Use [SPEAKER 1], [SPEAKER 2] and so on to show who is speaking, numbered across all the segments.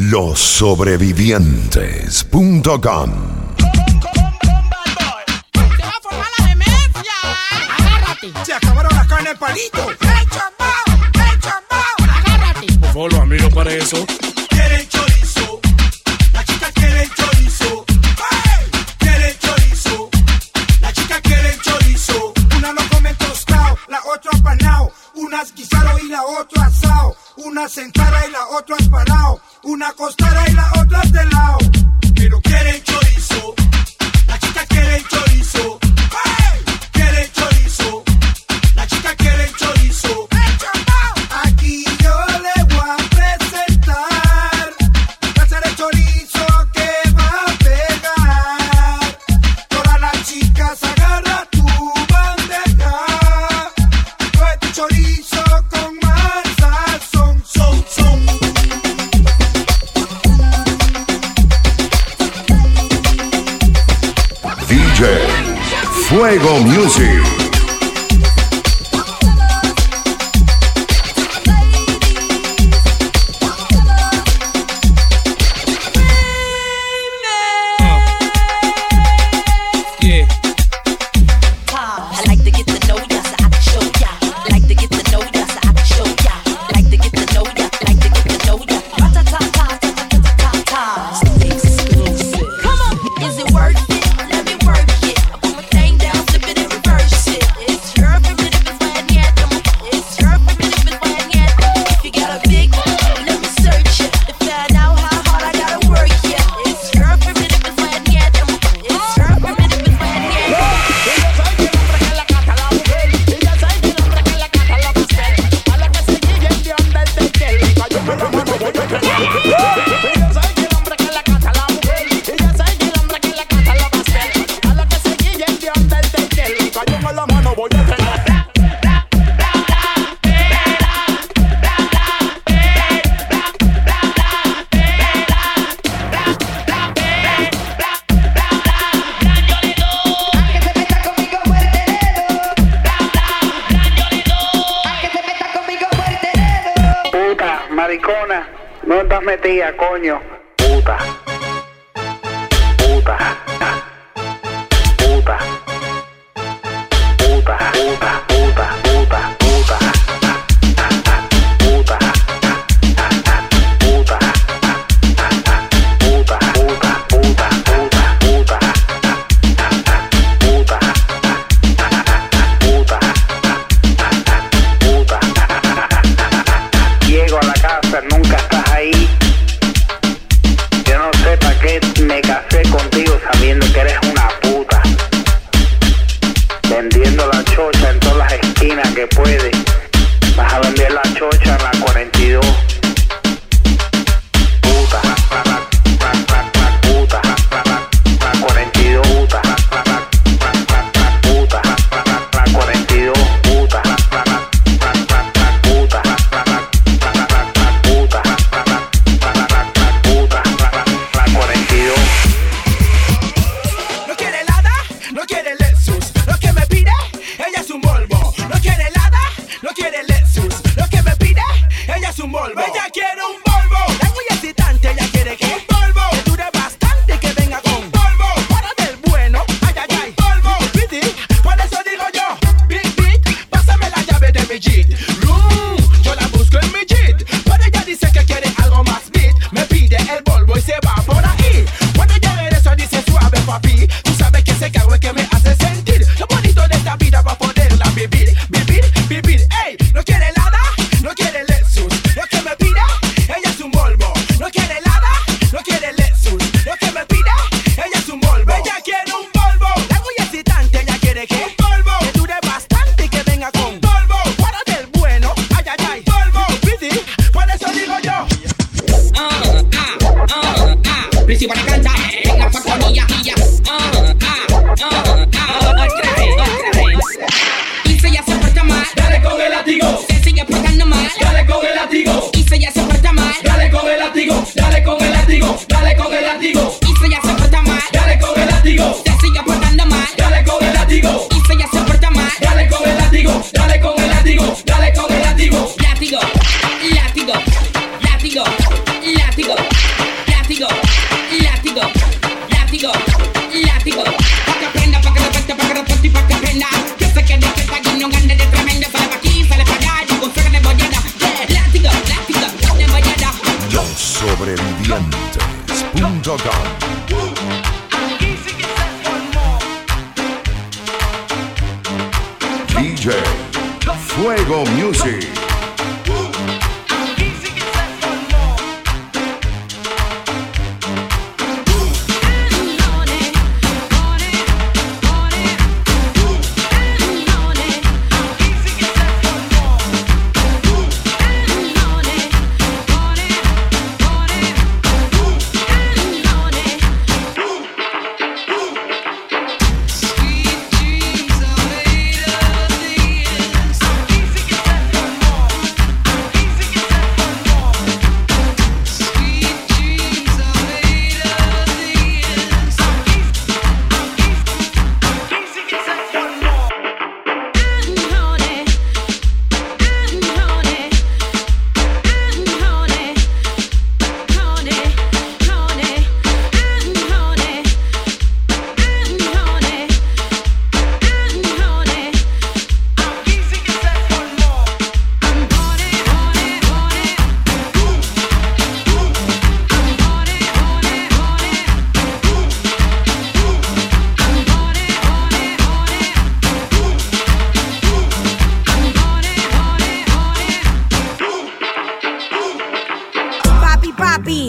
[SPEAKER 1] lossobrevivientes.com
[SPEAKER 2] Se
[SPEAKER 3] acabaron las carnes palito.
[SPEAKER 2] Agárrate.
[SPEAKER 4] Por favor, los amigos para eso.
[SPEAKER 3] Quieren chorizo. La chica quiere el chorizo. ¡Ey! Quiere chorizo. La chica quiere el chorizo. Una no come tostado, la otra apanao. Unas guisado y la otra asado. Una sentada y la otra parado una costera y la otra
[SPEAKER 1] Music.
[SPEAKER 5] metía, coño. vendiendo la chocha en todas las esquinas que puede. Vas a vender la chocha en la 42.
[SPEAKER 3] Reciban cancha, venga pa' Colombia, activo. Pa' que aprenda, pa' que repente, pa' que repente y pa' que aprenda. Que se quede que está grande de tremendo. Sale pa' aquí, sale pa' allá, yo con
[SPEAKER 6] suerte
[SPEAKER 3] de bollada. Yeah, látigo, látigo,
[SPEAKER 6] de bollada. Yo
[SPEAKER 1] sobrevivientes.com DJ Fuego Music.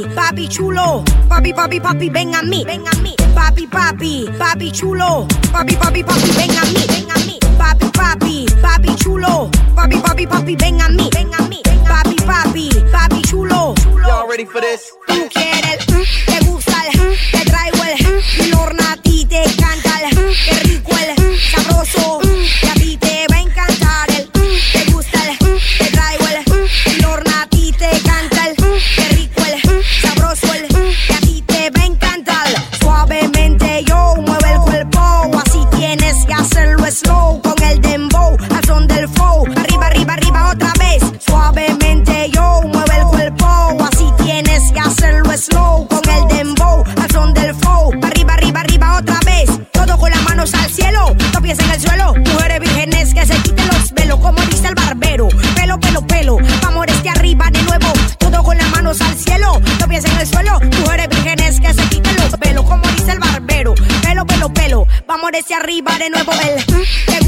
[SPEAKER 7] Papi, papi chulo. Papi, papi, papi, ven a mí, ven a mí. Papi, papi, papi chulo. Papi, papi, papi, ven a mí, ven a mí. Papi, papi, papi chulo. Papi, papi, papi, ven a mí, ven a mí. Papi, papi, papi chulo.
[SPEAKER 3] Y'all ready for this?
[SPEAKER 7] Al cielo, no pies en el suelo. Mujeres vírgenes que se quiten los velos, como dice el barbero. Pelo, pelo, pelo, vamos desde arriba de nuevo. Todo con las manos al cielo, no pies en el suelo. Mujeres vírgenes que se quiten los velos, como dice el barbero. Pelo, pelo, pelo, vamos desde arriba de nuevo. El